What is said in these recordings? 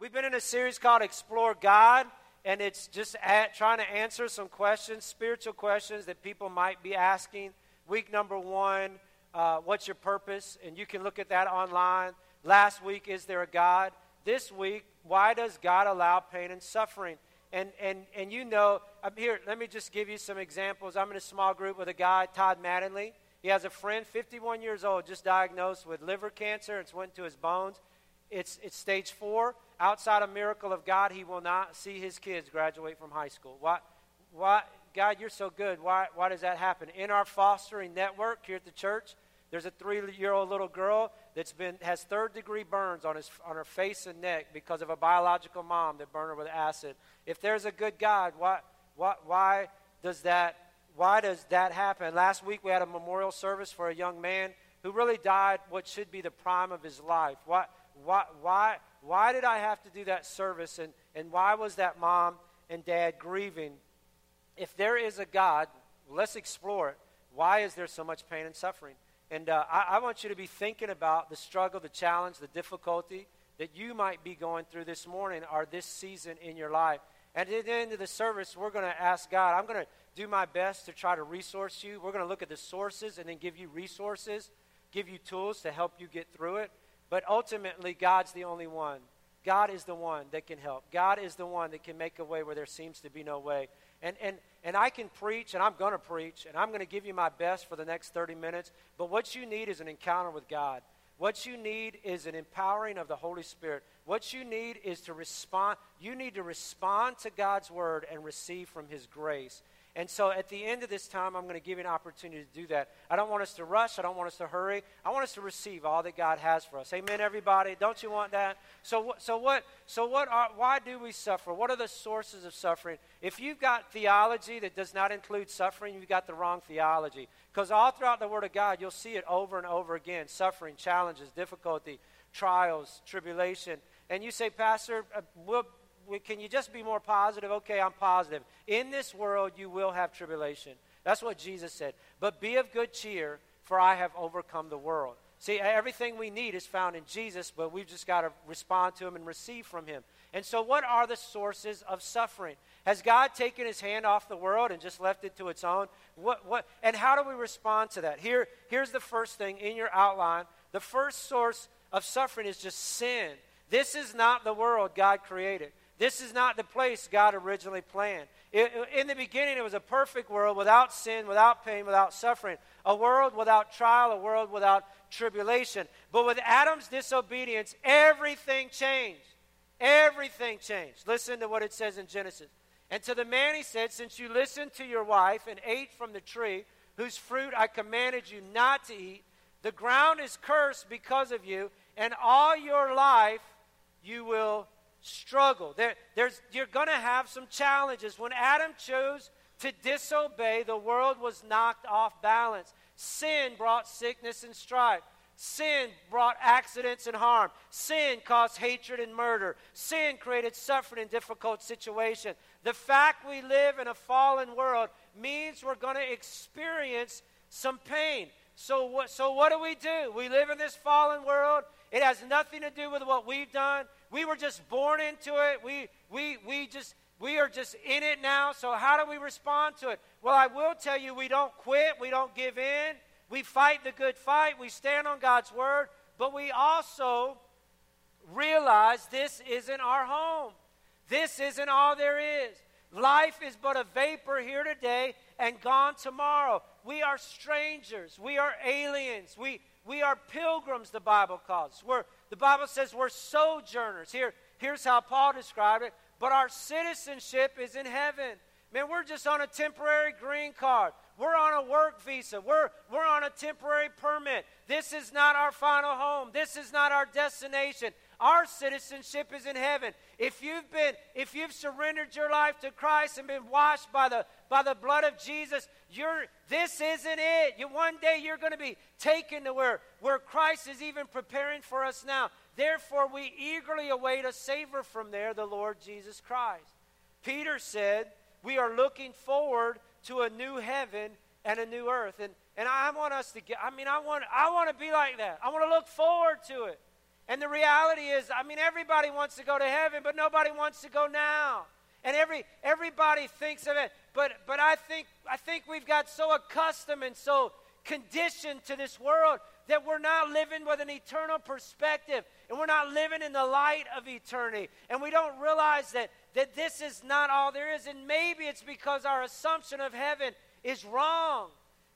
We've been in a series called Explore God, and it's just at, trying to answer some questions, spiritual questions that people might be asking. Week number one, uh, what's your purpose? And you can look at that online. Last week, is there a God? This week, why does God allow pain and suffering? And, and, and you know, I'm here, let me just give you some examples. I'm in a small group with a guy, Todd Mattingly. He has a friend, 51 years old, just diagnosed with liver cancer. It's went to his bones. It's, it's stage four outside a miracle of God, he will not see his kids graduate from high school. Why, why, God, you're so good. Why, why does that happen? In our fostering network here at the church, there's a three-year-old little girl that's been has third-degree burns on his on her face and neck because of a biological mom that burned her with acid. If there's a good God, why, why, why does that why does that happen? Last week we had a memorial service for a young man who really died what should be the prime of his life. Why, why, why, why did I have to do that service? And, and why was that mom and dad grieving? If there is a God, let's explore it. Why is there so much pain and suffering? And uh, I, I want you to be thinking about the struggle, the challenge, the difficulty that you might be going through this morning or this season in your life. And at the end of the service, we're going to ask God, I'm going to do my best to try to resource you. We're going to look at the sources and then give you resources, give you tools to help you get through it. But ultimately, God's the only one. God is the one that can help. God is the one that can make a way where there seems to be no way. And, and, and I can preach, and I'm going to preach, and I'm going to give you my best for the next 30 minutes. But what you need is an encounter with God. What you need is an empowering of the Holy Spirit. What you need is to respond. You need to respond to God's word and receive from His grace. And so at the end of this time, I'm going to give you an opportunity to do that. I don't want us to rush. I don't want us to hurry. I want us to receive all that God has for us. Amen, everybody. Don't you want that? So, so what? So what? Are, why do we suffer? What are the sources of suffering? If you've got theology that does not include suffering, you've got the wrong theology. Because all throughout the Word of God, you'll see it over and over again: suffering, challenges, difficulty, trials, tribulation. And you say, Pastor, uh, we'll, can you just be more positive? Okay, I'm positive. In this world, you will have tribulation. That's what Jesus said. But be of good cheer, for I have overcome the world. See, everything we need is found in Jesus, but we've just got to respond to Him and receive from Him. And so, what are the sources of suffering? Has God taken His hand off the world and just left it to its own? What, what, and how do we respond to that? Here, here's the first thing in your outline. The first source of suffering is just sin. This is not the world God created. This is not the place God originally planned. in the beginning, it was a perfect world without sin, without pain, without suffering. A world without trial, a world without tribulation. But with Adam's disobedience, everything changed. Everything changed. Listen to what it says in Genesis. And to the man he said, Since you listened to your wife and ate from the tree, whose fruit I commanded you not to eat, the ground is cursed because of you, and all your life you will struggle. There, there's, you're going to have some challenges. When Adam chose to disobey, the world was knocked off balance. Sin brought sickness and strife. Sin brought accidents and harm. Sin caused hatred and murder. Sin created suffering and difficult situations. The fact we live in a fallen world means we're going to experience some pain. So what, so what do we do? We live in this fallen world. It has nothing to do with what we've done. We were just born into it. We, we, we just, we are just in it now. So how do we respond to it? Well, I will tell you, we don't quit. We don't give in. We fight the good fight. We stand on God's word. But we also realize this isn't our home. This isn't all there is. Life is but a vapor here today and gone tomorrow. We are strangers. We are aliens. We, we are pilgrims, the Bible calls. We're, the Bible says we're sojourners. Here, here's how Paul described it. But our citizenship is in heaven. Man, we're just on a temporary green card. We're on a work visa. We're, we're on a temporary permit. This is not our final home. This is not our destination. Our citizenship is in heaven. If you've been, if you've surrendered your life to Christ and been washed by the by the blood of Jesus, you're this isn't it. You, one day you're going to be taken to where, where Christ is even preparing for us now. Therefore, we eagerly await a Savior from there, the Lord Jesus Christ. Peter said, We are looking forward to a new heaven and a new earth. And, and I want us to get, I mean, I want, I want to be like that. I want to look forward to it. And the reality is, I mean, everybody wants to go to heaven, but nobody wants to go now. And every everybody thinks of it, but but I think I think we've got so accustomed and so conditioned to this world that we're not living with an eternal perspective and we're not living in the light of eternity. And we don't realize that, that this is not all there is. And maybe it's because our assumption of heaven is wrong.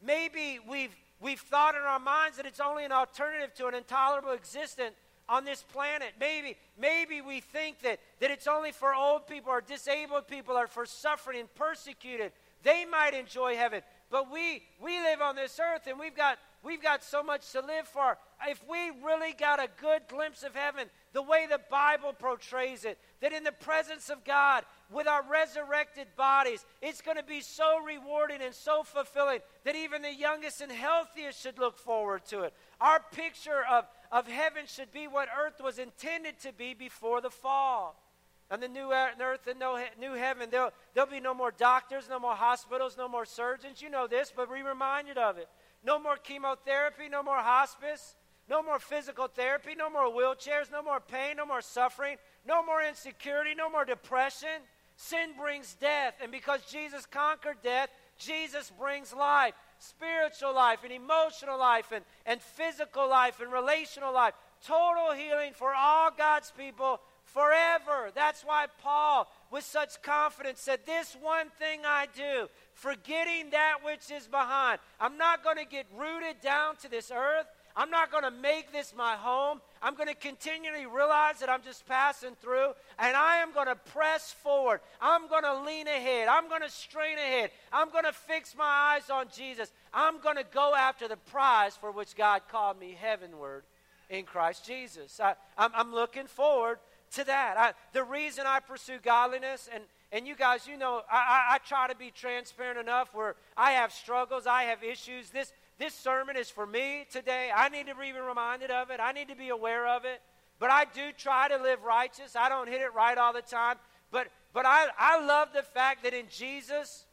Maybe we've, we've thought in our minds that it's only an alternative to an intolerable existence on this planet. Maybe, maybe we think that, that it's only for old people or disabled people or for suffering and persecuted. They might enjoy heaven. But we, we live on this earth and we've got, we've got so much to live for. If we really got a good glimpse of heaven, the way the Bible portrays it, that in the presence of God, with our resurrected bodies, it's going to be so rewarding and so fulfilling that even the youngest and healthiest should look forward to it. Our picture of, of heaven should be what earth was intended to be before the fall. On the new earth and new heaven, there'll, there'll be no more doctors, no more hospitals, no more surgeons. You know this, but be reminded of it. No more chemotherapy, no more hospice, no more physical therapy, no more wheelchairs, no more pain, no more suffering, no more insecurity, no more depression. Sin brings death, and because Jesus conquered death, Jesus brings life spiritual life and emotional life and, and physical life and relational life. Total healing for all God's people forever. That's why Paul, with such confidence, said, This one thing I do, forgetting that which is behind. I'm not going to get rooted down to this earth. I'm not going to make this my home. I'm going to continually realize that I'm just passing through, and I am going to press forward. I'm going to lean ahead. I'm going to strain ahead. I'm going to fix my eyes on Jesus. I'm going to go after the prize for which God called me heavenward in Christ Jesus. I, am looking forward to that. I, the reason I pursue godliness, and, and you guys, you know, I, I, I try to be transparent enough where I have struggles, I have issues. This, this sermon is for me today. I need to be reminded of it, I need to be aware of it. But I do try to live righteous. I don't hit it right all the time. But, but I, I love the fact that in Jesus,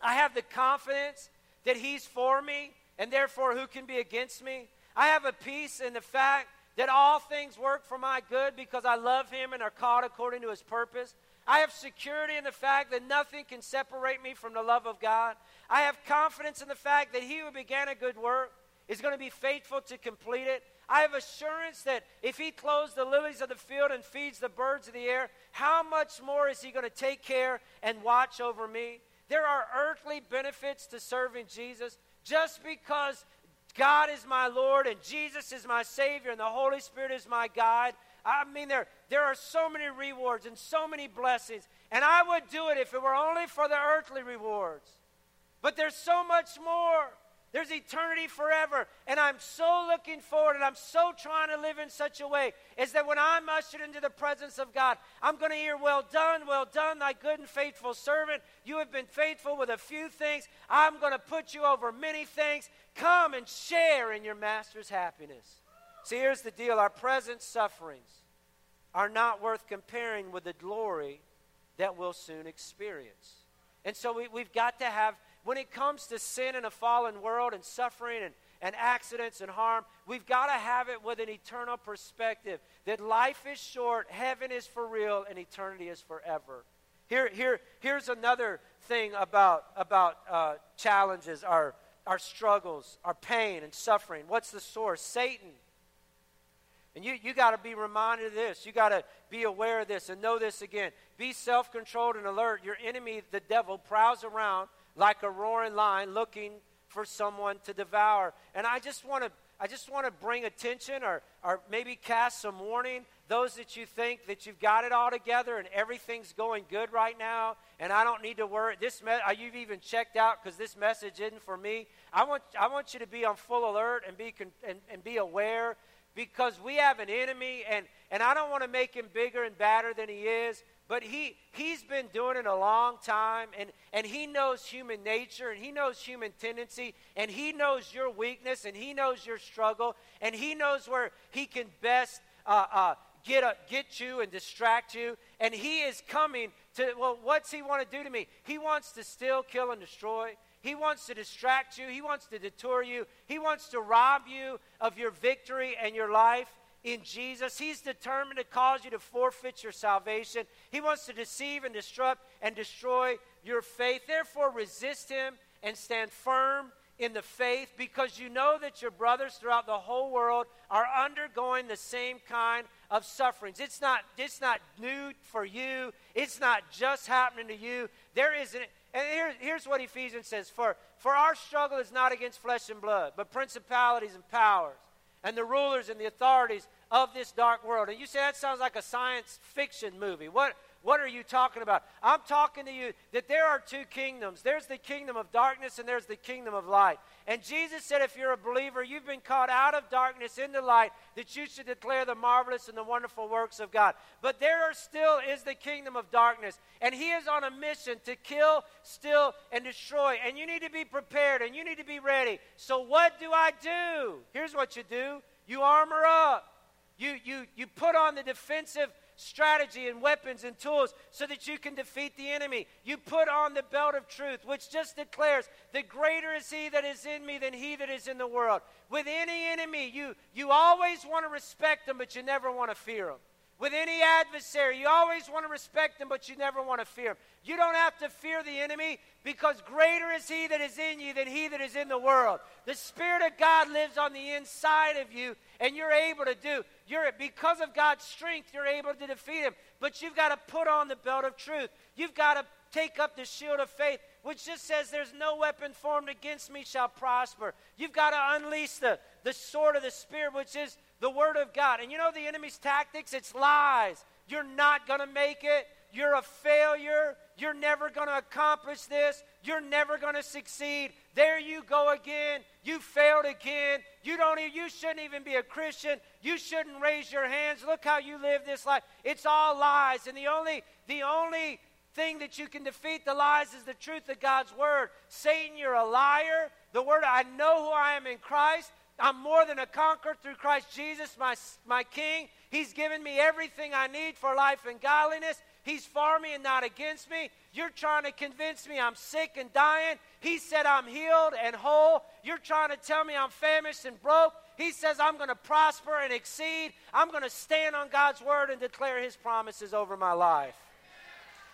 I have the confidence that He's for me, and therefore, who can be against me? I have a peace in the fact that all things work for my good because I love him and are called according to his purpose. I have security in the fact that nothing can separate me from the love of God. I have confidence in the fact that he who began a good work is going to be faithful to complete it. I have assurance that if he clothes the lilies of the field and feeds the birds of the air, how much more is he going to take care and watch over me? There are earthly benefits to serving Jesus just because God is my Lord and Jesus is my Savior and the Holy Spirit is my guide. I mean, there, there are so many rewards and so many blessings. And I would do it if it were only for the earthly rewards. But there's so much more. There's eternity forever. And I'm so looking forward and I'm so trying to live in such a way is that when I'm ushered into the presence of God, I'm going to hear, Well done, well done, thy good and faithful servant. You have been faithful with a few things. I'm going to put you over many things. Come and share in your master's happiness. See, here's the deal our present sufferings are not worth comparing with the glory that we'll soon experience. And so we, we've got to have, when it comes to sin in a fallen world and suffering and, and accidents and harm, we've got to have it with an eternal perspective that life is short, heaven is for real, and eternity is forever. Here, here, here's another thing about, about uh, challenges, our, our struggles, our pain and suffering. What's the source? Satan. And you, you got to be reminded of this. You got to be aware of this and know this again. Be self controlled and alert. Your enemy, the devil, prowls around like a roaring lion looking for someone to devour. And I just want to. I just want to bring attention or, or maybe cast some warning. Those that you think that you've got it all together and everything's going good right now and I don't need to worry. This me- uh, you've even checked out because this message isn't for me. I want, I want you to be on full alert and be, con- and, and be aware because we have an enemy, and, and I don't want to make him bigger and badder than he is, but he, he's been doing it a long time, and, and he knows human nature, and he knows human tendency, and he knows your weakness, and he knows your struggle, and he knows where he can best uh, uh, get, a, get you and distract you, and he is coming to, well, what's he want to do to me? He wants to steal, kill, and destroy. He wants to distract you. He wants to detour you. He wants to rob you of your victory and your life. in Jesus. He's determined to cause you to forfeit your salvation. He wants to deceive and disrupt and destroy your faith. Therefore, resist him and stand firm in the faith because you know that your brothers throughout the whole world are undergoing the same kind of sufferings. It's not, it's not new for you, it's not just happening to you. There is an, and here, here's what Ephesians says for, for our struggle is not against flesh and blood, but principalities and powers, and the rulers and the authorities of this dark world. And you say that sounds like a science fiction movie. What, what are you talking about? I'm talking to you that there are two kingdoms there's the kingdom of darkness and there's the kingdom of light. And Jesus said, if you're a believer, you've been called out of darkness into light, that you should declare the marvelous and the wonderful works of God. But there still is the kingdom of darkness, and He is on a mission to kill, steal, and destroy. And you need to be prepared and you need to be ready. So, what do I do? Here's what you do you armor up, you, you, you put on the defensive strategy and weapons and tools so that you can defeat the enemy. You put on the belt of truth, which just declares The greater is he that is in me than he that is in the world. With any enemy, you, you always want to respect them, but you never want to fear them. With any adversary, you always want to respect them, but you never want to fear them. You don't have to fear the enemy because greater is he that is in you than he that is in the world. The Spirit of God lives on the inside of you, and you're able to do. You're because of God's strength, you're able to defeat him. But you've got to put on the belt of truth. You've got to take up the shield of faith, which just says, There's no weapon formed against me shall prosper. You've got to unleash the, the sword of the Spirit, which is the Word of God. And you know the enemy's tactics? It's lies. You're not going to make it. You're a failure. You're never going to accomplish this. You're never going to succeed. There you go again. You failed again. You don't even, you shouldn't even be a Christian. You shouldn't raise your hands. Look how you live this life. It's all lies. And the only the only thing that you can defeat the lies is the truth of God's word. Satan, you're a liar. The word I know who I am in Christ. I'm more than a conqueror through Christ Jesus, my, my King. He's given me everything I need for life and godliness. He's for me and not against me. You're trying to convince me I'm sick and dying. He said I'm healed and whole. You're trying to tell me I'm famished and broke. He says I'm going to prosper and exceed. I'm going to stand on God's word and declare his promises over my life.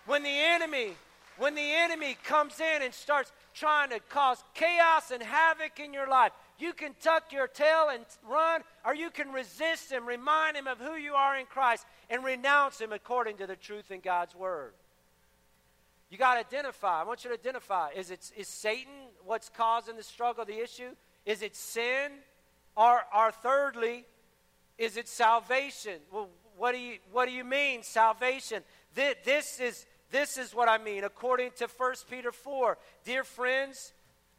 When the enemy, when the enemy comes in and starts trying to cause chaos and havoc in your life, you can tuck your tail and run, or you can resist him, remind him of who you are in Christ, and renounce him according to the truth in God's word. You got to identify. I want you to identify. Is, it, is Satan what's causing the struggle, the issue? Is it sin? Or, or thirdly, is it salvation? Well, what do you, what do you mean, salvation? This, this, is, this is what I mean, according to 1 Peter 4. Dear friends,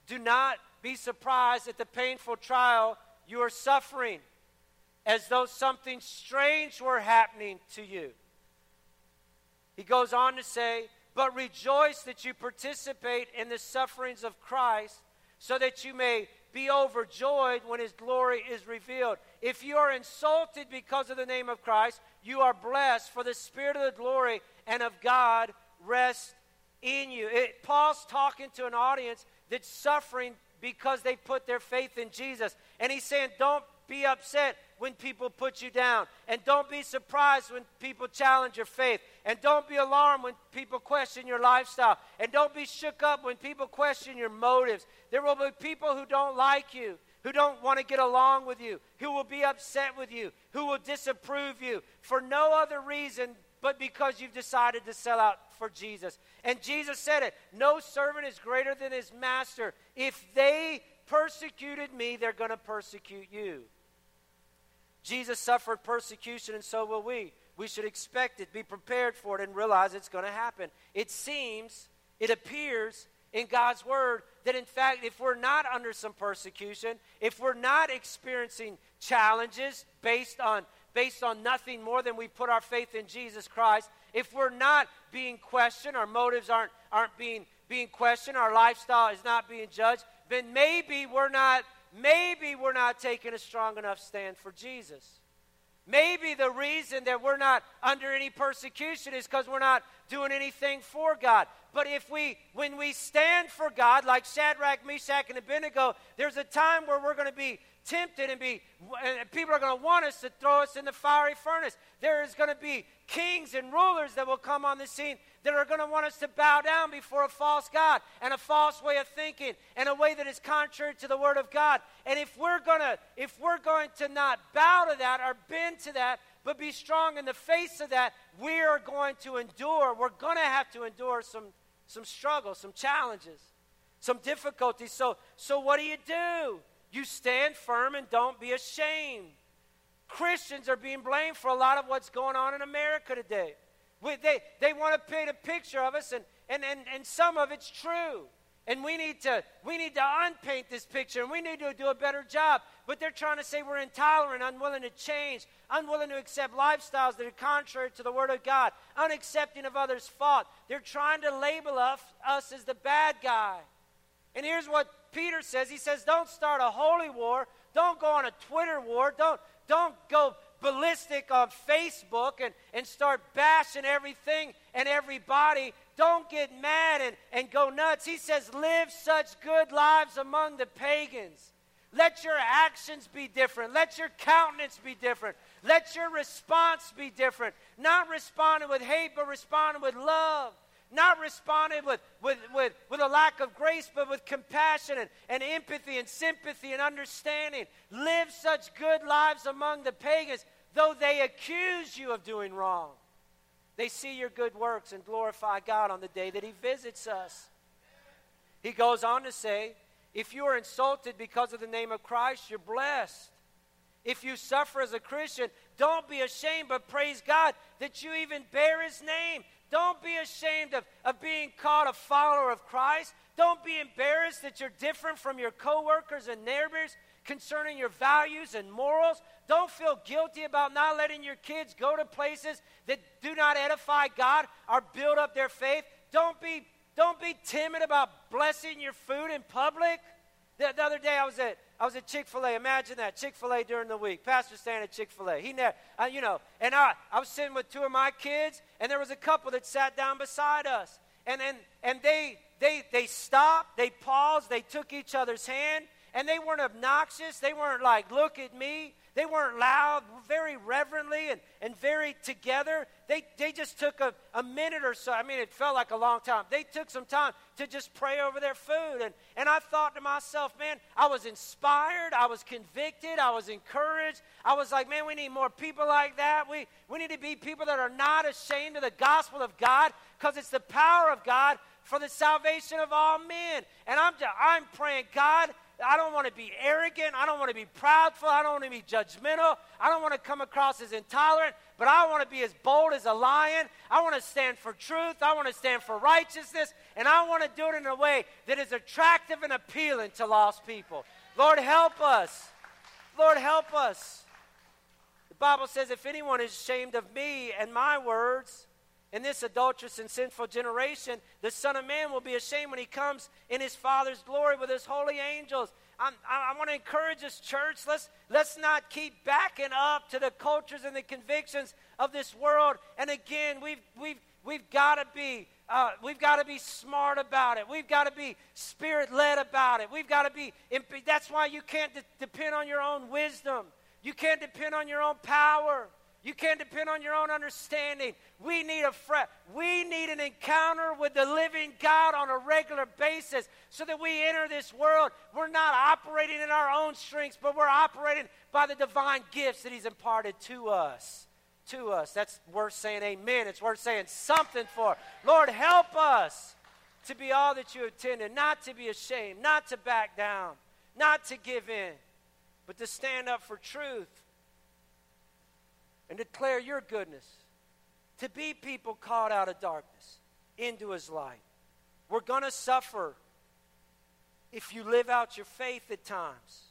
do not be surprised at the painful trial you are suffering, as though something strange were happening to you. He goes on to say, But rejoice that you participate in the sufferings of Christ, so that you may be overjoyed when his glory is revealed. If you are insulted because of the name of Christ, you are blessed, for the Spirit of the glory and of God rests in you. It, Paul's talking to an audience that's suffering because they put their faith in Jesus. And he's saying, don't be upset when people put you down. And don't be surprised when people challenge your faith. And don't be alarmed when people question your lifestyle. And don't be shook up when people question your motives. There will be people who don't like you, who don't want to get along with you, who will be upset with you, who will disapprove you for no other reason but because you've decided to sell out for Jesus. And Jesus said it no servant is greater than his master. If they persecuted me, they're going to persecute you. Jesus suffered persecution, and so will we. We should expect it, be prepared for it, and realize it's going to happen. It seems, it appears in God's Word that, in fact, if we're not under some persecution, if we're not experiencing challenges based on based on nothing more than we put our faith in Jesus Christ, if we're not being questioned, our motives aren't, aren't being, being questioned, our lifestyle is not being judged, then maybe we're not, maybe we're not taking a strong enough stand for Jesus. Maybe the reason that we're not under any persecution is because we're not doing anything for God. But if we, when we stand for God, like Shadrach, Meshach, and Abednego, there's a time where we're going to be tempted and be, and people are going to want us to throw us in the fiery furnace. There is going to be kings and rulers that will come on the scene that are going to want us to bow down before a false God and a false way of thinking and a way that is contrary to the Word of God. And if we're going to, if we're going to not bow to that or bend to that, but be strong in the face of that, we are going to endure. We're going to have to endure some, some struggles, some challenges, some difficulties. So, so what do you do? You stand firm and don't be ashamed. Christians are being blamed for a lot of what's going on in America today. We, they, they want to paint a picture of us, and, and, and, and some of it's true. And we need to we need to unpaint this picture and we need to do a better job. But they're trying to say we're intolerant, unwilling to change, unwilling to accept lifestyles that are contrary to the Word of God, unaccepting of others' fault. They're trying to label us, us as the bad guy. And here's what Peter says. He says, Don't start a holy war. Don't go on a Twitter war. Don't, don't go ballistic on Facebook and, and start bashing everything and everybody. Don't get mad and, and go nuts. He says, live such good lives among the pagans. Let your actions be different. Let your countenance be different. Let your response be different. Not responding with hate, but responding with love not responding with, with, with, with a lack of grace, but with compassion and, and empathy and sympathy and understanding. Live such good lives among the pagans, though they accuse you of doing wrong. They see your good works and glorify God on the day that He visits us. He goes on to say, if you are insulted because of the name of Christ, you're blessed. If you suffer as a Christian, don't be ashamed, but praise God that you even bear His name. Don't be ashamed of, of being called a follower of Christ. Don't be embarrassed that you're different from your coworkers and neighbors concerning your values and morals. Don't feel guilty about not letting your kids go to places that do not edify God or build up their faith. Don't be, don't be timid about blessing your food in public. The, the other day I was at I was at Chick Fil A. Imagine that Chick Fil A during the week. Pastor staying at Chick Fil A. He never, uh, you know. And I, I was sitting with two of my kids, and there was a couple that sat down beside us, and and and they they they stopped, they paused, they took each other's hand, and they weren't obnoxious. They weren't like, "Look at me." They weren't loud, very reverently and, and very together. They, they just took a, a minute or so. I mean, it felt like a long time. They took some time to just pray over their food. And, and I thought to myself, man, I was inspired. I was convicted. I was encouraged. I was like, man, we need more people like that. We, we need to be people that are not ashamed of the gospel of God because it's the power of God for the salvation of all men. And I'm, I'm praying, God, I don't want to be arrogant. I don't want to be proudful. I don't want to be judgmental. I don't want to come across as intolerant, but I want to be as bold as a lion. I want to stand for truth. I want to stand for righteousness. And I want to do it in a way that is attractive and appealing to lost people. Lord, help us. Lord, help us. The Bible says, if anyone is ashamed of me and my words, in this adulterous and sinful generation, the Son of Man will be ashamed when he comes in his Father's glory with his holy angels. I'm, i I want to encourage this church. Let's, let's not keep backing up to the cultures and the convictions of this world. And again, we've, we've, we've got to be uh, we've got to be smart about it. We've got to be spirit led about it. We've got to be. That's why you can't de- depend on your own wisdom. You can't depend on your own power. You can't depend on your own understanding. We need a fre- we need an encounter with the living God on a regular basis so that we enter this world. We're not operating in our own strengths, but we're operating by the divine gifts that He's imparted to us. To us. That's worth saying amen. It's worth saying something for. Lord, help us to be all that you intended, not to be ashamed, not to back down, not to give in, but to stand up for truth and declare your goodness, to be people called out of darkness into his light. We're going to suffer if you live out your faith at times.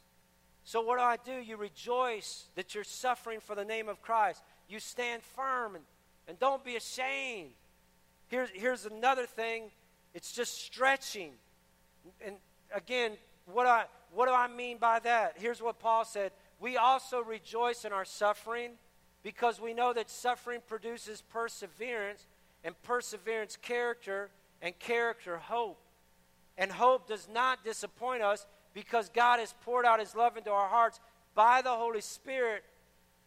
So, what do I do? You rejoice that you're suffering for the name of Christ. You stand firm and, and don't be ashamed. Here's, here's another thing it's just stretching. And again, what, I, what do I mean by that? Here's what Paul said We also rejoice in our suffering because we know that suffering produces perseverance, and perseverance, character, and character, hope. And hope does not disappoint us because God has poured out his love into our hearts by the Holy Spirit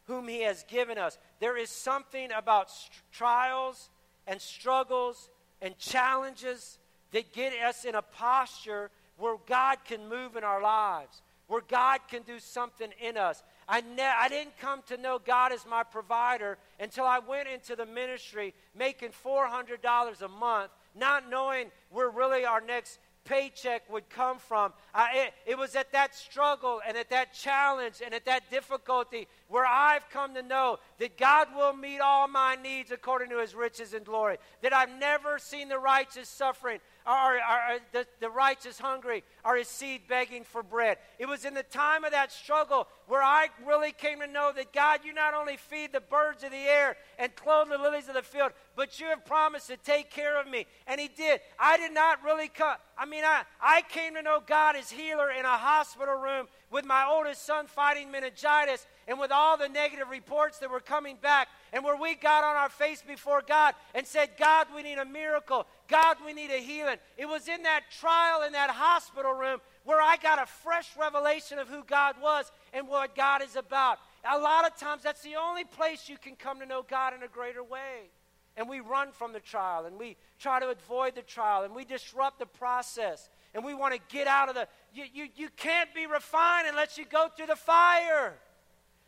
whom he has given us. There is something about st- trials and struggles and challenges that get us in a posture where God can move in our lives, where God can do something in us. I, ne- I didn't come to know God as my provider until I went into the ministry making $400 a month, not knowing where really our next paycheck would come from. I, it, it was at that struggle and at that challenge and at that difficulty where I've come to know that God will meet all my needs according to his riches and glory. That I've never seen the righteous suffering or, or the, the righteous hungry Are his seed begging for bread. It was in the time of that struggle where I really came to know that God, you not only feed the birds of the air and clothe the lilies of the field, but you have promised to take care of me. And he did. I did not really come. I mean, I, I came to know God as healer in a hospital room with my oldest son fighting meningitis and with all the negative reports that were coming back, and where we got on our face before God and said, God, we need a miracle. God, we need a healing. It was in that trial in that hospital room where I got a fresh revelation of who God was and what God is about. A lot of times, that's the only place you can come to know God in a greater way. And we run from the trial and we try to avoid the trial and we disrupt the process and we want to get out of the. You, you, you can't be refined unless you go through the fire.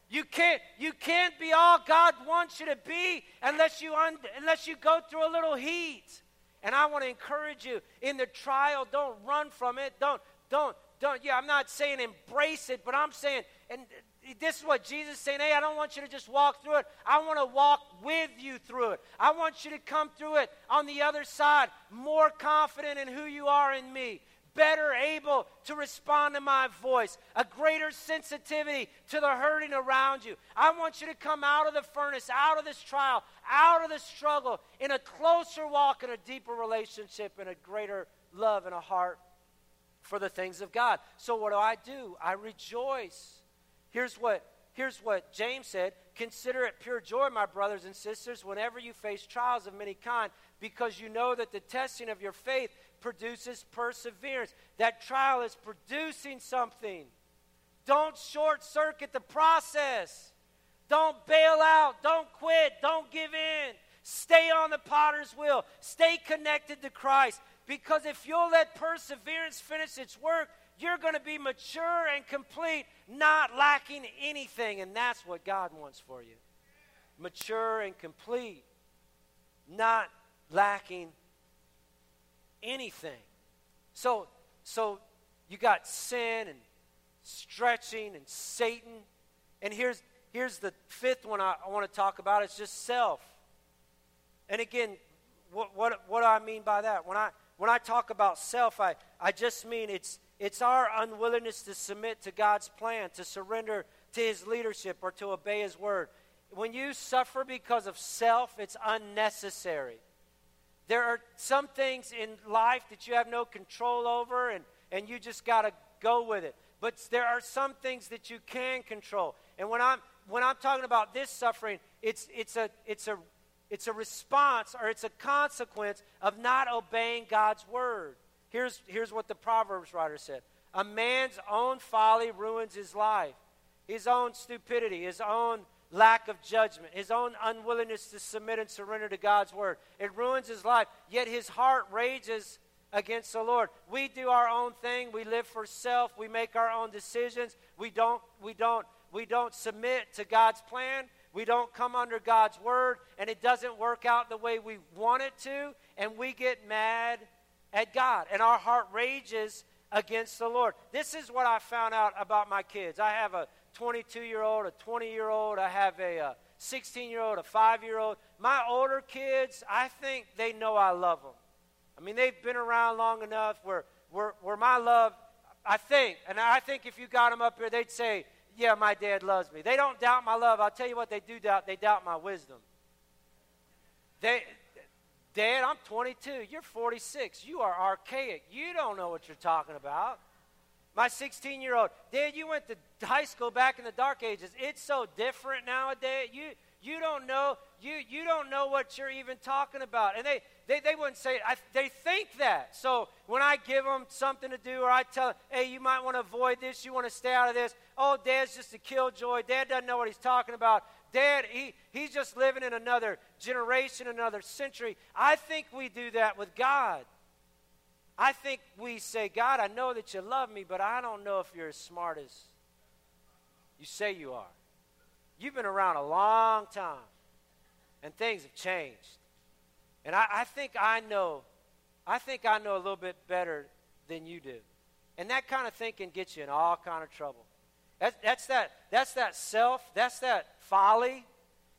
You can't, you can't be all God wants you to be unless you, un, unless you go through a little heat. And I want to encourage you in the trial, don't run from it. Don't, don't, don't. Yeah, I'm not saying embrace it, but I'm saying, and this is what Jesus is saying, hey, I don't want you to just walk through it. I want to walk with you through it. I want you to come through it on the other side, more confident in who you are in me, better able to respond to my voice, a greater sensitivity to the hurting around you. I want you to come out of the furnace, out of this trial, out of the struggle, in a closer walk, in a deeper relationship, in a greater love and a heart for the things of God. So what do I do? I rejoice. Here's what here's what James said, consider it pure joy, my brothers and sisters, whenever you face trials of many kind, because you know that the testing of your faith produces perseverance. That trial is producing something. Don't short circuit the process. Don't bail out. Don't quit. Don't give in. Stay on the potter's wheel. Stay connected to Christ. Because if you'll let perseverance finish its work, you're going to be mature and complete, not lacking anything. And that's what God wants for you mature and complete, not lacking anything. So, so you got sin and stretching and Satan. And here's, here's the fifth one I, I want to talk about it's just self. And again, what, what, what do I mean by that? When I, when I talk about self, I, I just mean it's, it's our unwillingness to submit to God's plan, to surrender to His leadership, or to obey His word. When you suffer because of self, it's unnecessary. There are some things in life that you have no control over, and, and you just got to go with it. But there are some things that you can control. And when I'm, when I'm talking about this suffering, it's, it's, a, it's, a, it's a response or it's a consequence of not obeying God's word. Here's, here's what the Proverbs writer said A man's own folly ruins his life, his own stupidity, his own lack of judgment, his own unwillingness to submit and surrender to God's word. It ruins his life, yet his heart rages against the Lord. We do our own thing, we live for self, we make our own decisions. We don't we don't we don't submit to God's plan. We don't come under God's word and it doesn't work out the way we want it to and we get mad at God and our heart rages against the Lord. This is what I found out about my kids. I have a 22 year old, a 20 year old, I have a uh, 16 year old, a 5 year old. My older kids, I think they know I love them. I mean, they've been around long enough where, where, where my love, I think, and I think if you got them up here, they'd say, Yeah, my dad loves me. They don't doubt my love. I'll tell you what they do doubt. They doubt my wisdom. They, Dad, I'm 22. You're 46. You are archaic. You don't know what you're talking about. My 16 year old, Dad, you went to high school back in the dark ages. It's so different nowadays. You, you don't know. you, you don't know what you're even talking about. And they, they, they wouldn't say. I, they think that. So when I give them something to do or I tell them, hey, you might want to avoid this, you want to stay out of this. Oh, Dad's just a killjoy. Dad doesn't know what he's talking about. Dad, he, he's just living in another generation, another century. I think we do that with God. I think we say, God, I know that you love me, but I don't know if you're as smart as you say you are. You've been around a long time, and things have changed. And I, I think I know, I think I know a little bit better than you do. And that kind of thinking gets you in all kind of trouble. That's, that's that that's that self, that's that folly,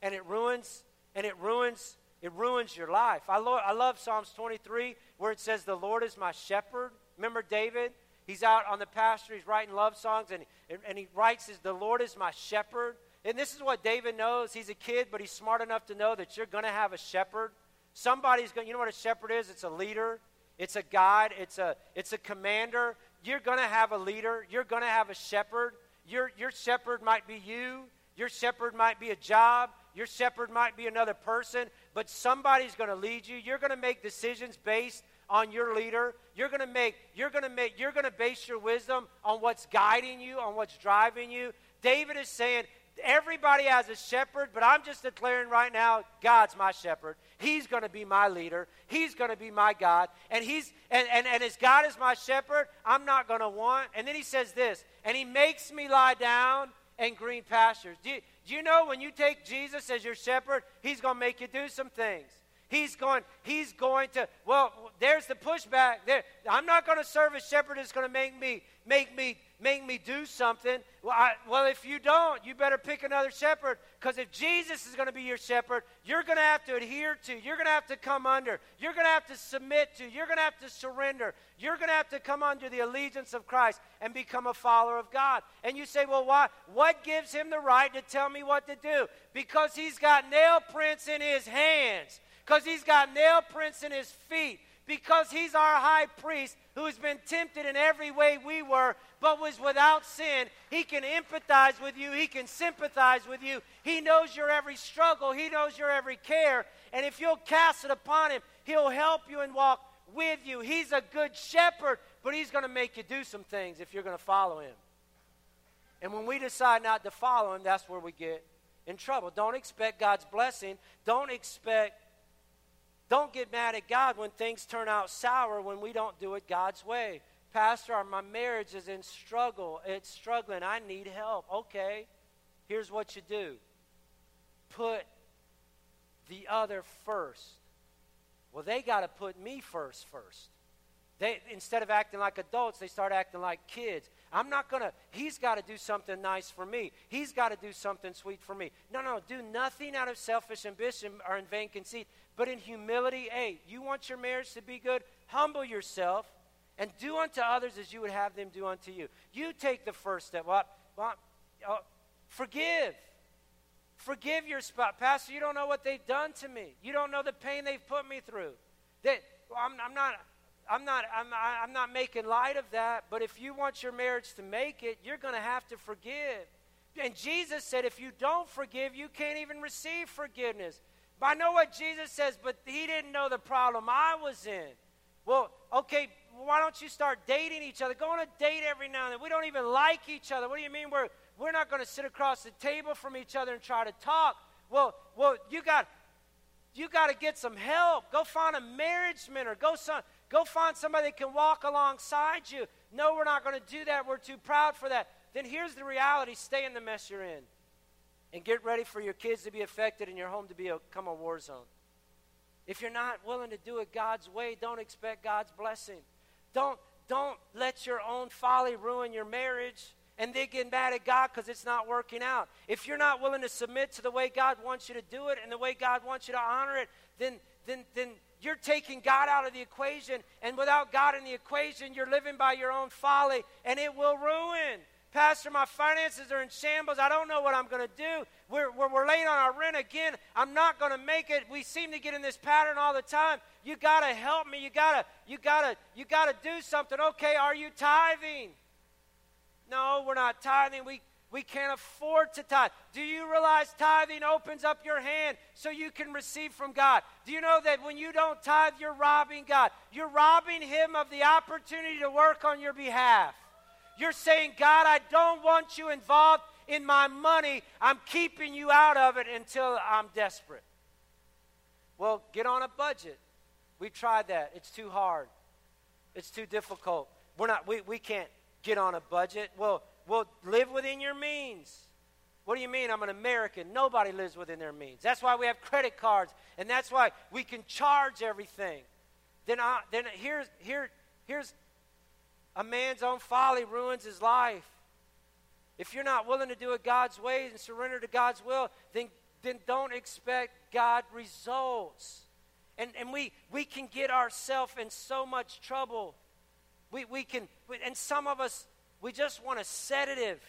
and it ruins and it ruins it ruins your life. I, lo- I love Psalms 23 where it says, The Lord is my shepherd. Remember David? He's out on the pasture, he's writing love songs, and, and he writes, The Lord is my shepherd. And this is what David knows. He's a kid, but he's smart enough to know that you're going to have a shepherd. Somebody's going, you know what a shepherd is? It's a leader, it's a guide, it's a, it's a commander. You're going to have a leader, you're going to have a shepherd. Your, your shepherd might be you, your shepherd might be a job, your shepherd might be another person, but somebody's going to lead you. You're going to make decisions based on your leader. You're going to make you're going to make you're going to base your wisdom on what's guiding you, on what's driving you. David is saying everybody has a shepherd, but I'm just declaring right now God's my shepherd. He's going to be my leader. He's going to be my God. And he's and, and, and as God is my shepherd, I'm not going to want. And then he says this, and he makes me lie down in green pastures. Do you, do you know when you take Jesus as your shepherd, he's going to make you do some things. He's going, he's going to, well, there's the pushback. There, I'm not going to serve a shepherd that's going to make me, make me make me do something. Well, I, well, if you don't, you better pick another shepherd. Because if Jesus is going to be your shepherd, you're going to have to adhere to. You're going to have to come under. You're going to have to submit to. You're going to have to surrender. You're going to have to come under the allegiance of Christ and become a follower of God. And you say, well, why? What gives him the right to tell me what to do? Because he's got nail prints in his hands. Because he's got nail prints in his feet because he's our high priest who has been tempted in every way we were, but was without sin. He can empathize with you, he can sympathize with you. He knows your every struggle, he knows your every care. And if you'll cast it upon him, he'll help you and walk with you. He's a good shepherd, but he's going to make you do some things if you're going to follow him. And when we decide not to follow him, that's where we get in trouble. Don't expect God's blessing. Don't expect don't get mad at God when things turn out sour when we don't do it God's way. Pastor, my marriage is in struggle. It's struggling. I need help. Okay, here's what you do put the other first. Well, they got to put me first first. They, instead of acting like adults, they start acting like kids. I'm not going to, he's got to do something nice for me. He's got to do something sweet for me. No, no, do nothing out of selfish ambition or in vain conceit, but in humility. Hey, you want your marriage to be good? Humble yourself and do unto others as you would have them do unto you. You take the first step. Well, well uh, forgive. Forgive your spouse. Pastor, you don't know what they've done to me. You don't know the pain they've put me through. That, well, I'm, I'm not I'm not, I'm, I'm not making light of that, but if you want your marriage to make it, you're going to have to forgive. And Jesus said, if you don't forgive, you can't even receive forgiveness. But I know what Jesus says, but he didn't know the problem I was in. Well, okay, why don't you start dating each other? Go on a date every now and then. We don't even like each other. What do you mean we're, we're not going to sit across the table from each other and try to talk? Well, well, you got you got to get some help. Go find a marriage mentor. Go some, Go find somebody that can walk alongside you. No, we're not going to do that. We're too proud for that. Then here's the reality stay in the mess you're in. And get ready for your kids to be affected and your home to become a war zone. If you're not willing to do it God's way, don't expect God's blessing. Don't, don't let your own folly ruin your marriage and then get mad at God because it's not working out. If you're not willing to submit to the way God wants you to do it and the way God wants you to honor it, then, then, then you're taking God out of the equation. And without God in the equation, you're living by your own folly, and it will ruin. Pastor, my finances are in shambles. I don't know what I'm going to do. We're, we're, we're, late on our rent again. I'm not going to make it. We seem to get in this pattern all the time. You got to help me. You got to you got to you got to do something. Okay, are you tithing? No, we're not tithing. We We can't afford to tithe. Do you realize tithing opens up your hand so you can receive from God? Do you know that when you don't tithe, you're robbing God? You're robbing Him of the opportunity to work on your behalf. You're saying, God, I don't want you involved in my money. I'm keeping you out of it until I'm desperate. Well, get on a budget. We tried that. It's too hard. It's too difficult. We're not, we, we can't get on a budget. Well, well, live within your means. What do you mean I'm an American? Nobody lives within their means. That's why we have credit cards, and that's why we can charge everything. Then, I, then here's, here, here's a man's own folly ruins his life. If you're not willing to do it God's way and surrender to God's will, then, then don't expect God results. And, and we, we can get ourselves in so much trouble. We, we can, and some of us we just want a sedative.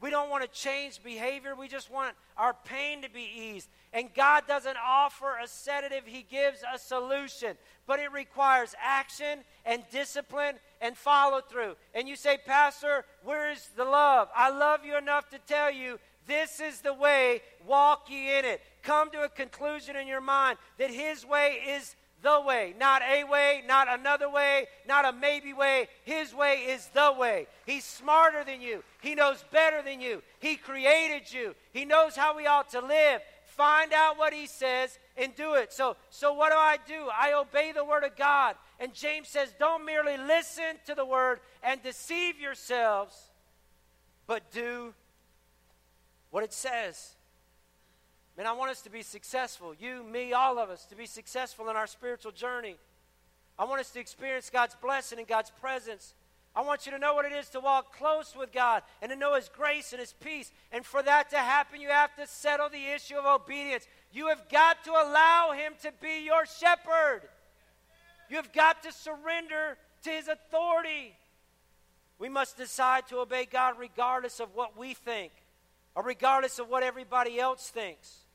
We don't want to change behavior. We just want our pain to be eased. And God doesn't offer a sedative, He gives a solution. But it requires action and discipline and follow through. And you say, Pastor, where is the love? I love you enough to tell you this is the way, walk ye in it. Come to a conclusion in your mind that His way is the way, not a way, not another way, not a maybe way. His way is the way. He's smarter than you. He knows better than you. He created you. He knows how we ought to live. Find out what he says and do it. So, so what do I do? I obey the word of God. And James says, don't merely listen to the word and deceive yourselves, but do what it says. Man, I want us to be successful. You, me, all of us, to be successful in our spiritual journey. I want us to experience God's blessing and God's presence. I want you to know what it is to walk close with God and to know His grace and His peace. And for that to happen, you have to settle the issue of obedience. You have got to allow Him to be your shepherd. You have got to surrender to His authority. We must decide to obey God regardless of what we think or regardless of what everybody else thinks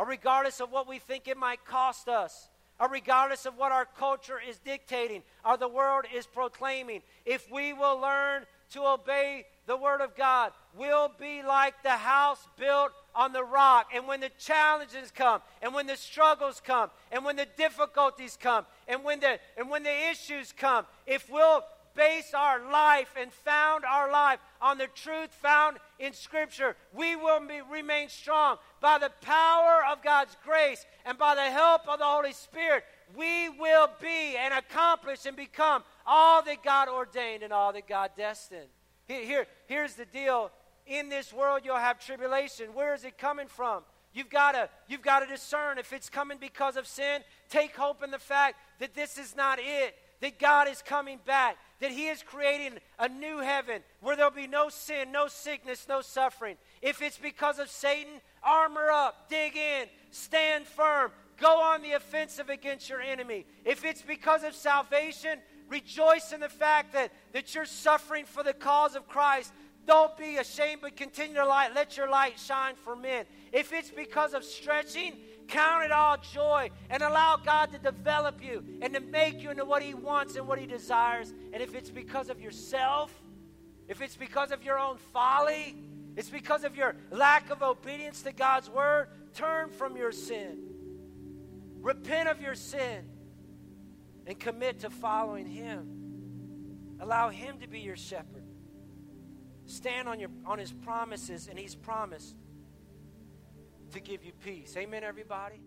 or regardless of what we think it might cost us, or regardless of what our culture is dictating, or the world is proclaiming, if we will learn to obey the Word of God, we'll be like the house built on the rock. And when the challenges come, and when the struggles come, and when the difficulties come, and when the, and when the issues come, if we'll base our life and found our life on the truth found in Scripture, we will be, remain strong. By the power of God's grace and by the help of the Holy Spirit, we will be and accomplish and become all that God ordained and all that God destined. Here, here, here's the deal. In this world, you'll have tribulation. Where is it coming from? You've got to you've got to discern if it's coming because of sin. Take hope in the fact that this is not it. That God is coming back that He is creating a new heaven where there'll be no sin, no sickness, no suffering. If it's because of Satan, armor up, dig in, stand firm, go on the offensive against your enemy. If it's because of salvation, rejoice in the fact that, that you're suffering for the cause of Christ. Don't be ashamed, but continue to light. Let your light shine for men. If it's because of stretching, Count it all joy and allow God to develop you and to make you into what He wants and what He desires. And if it's because of yourself, if it's because of your own folly, it's because of your lack of obedience to God's word, turn from your sin. Repent of your sin and commit to following Him. Allow Him to be your shepherd. Stand on, your, on His promises, and He's promised to give you peace. Amen, everybody?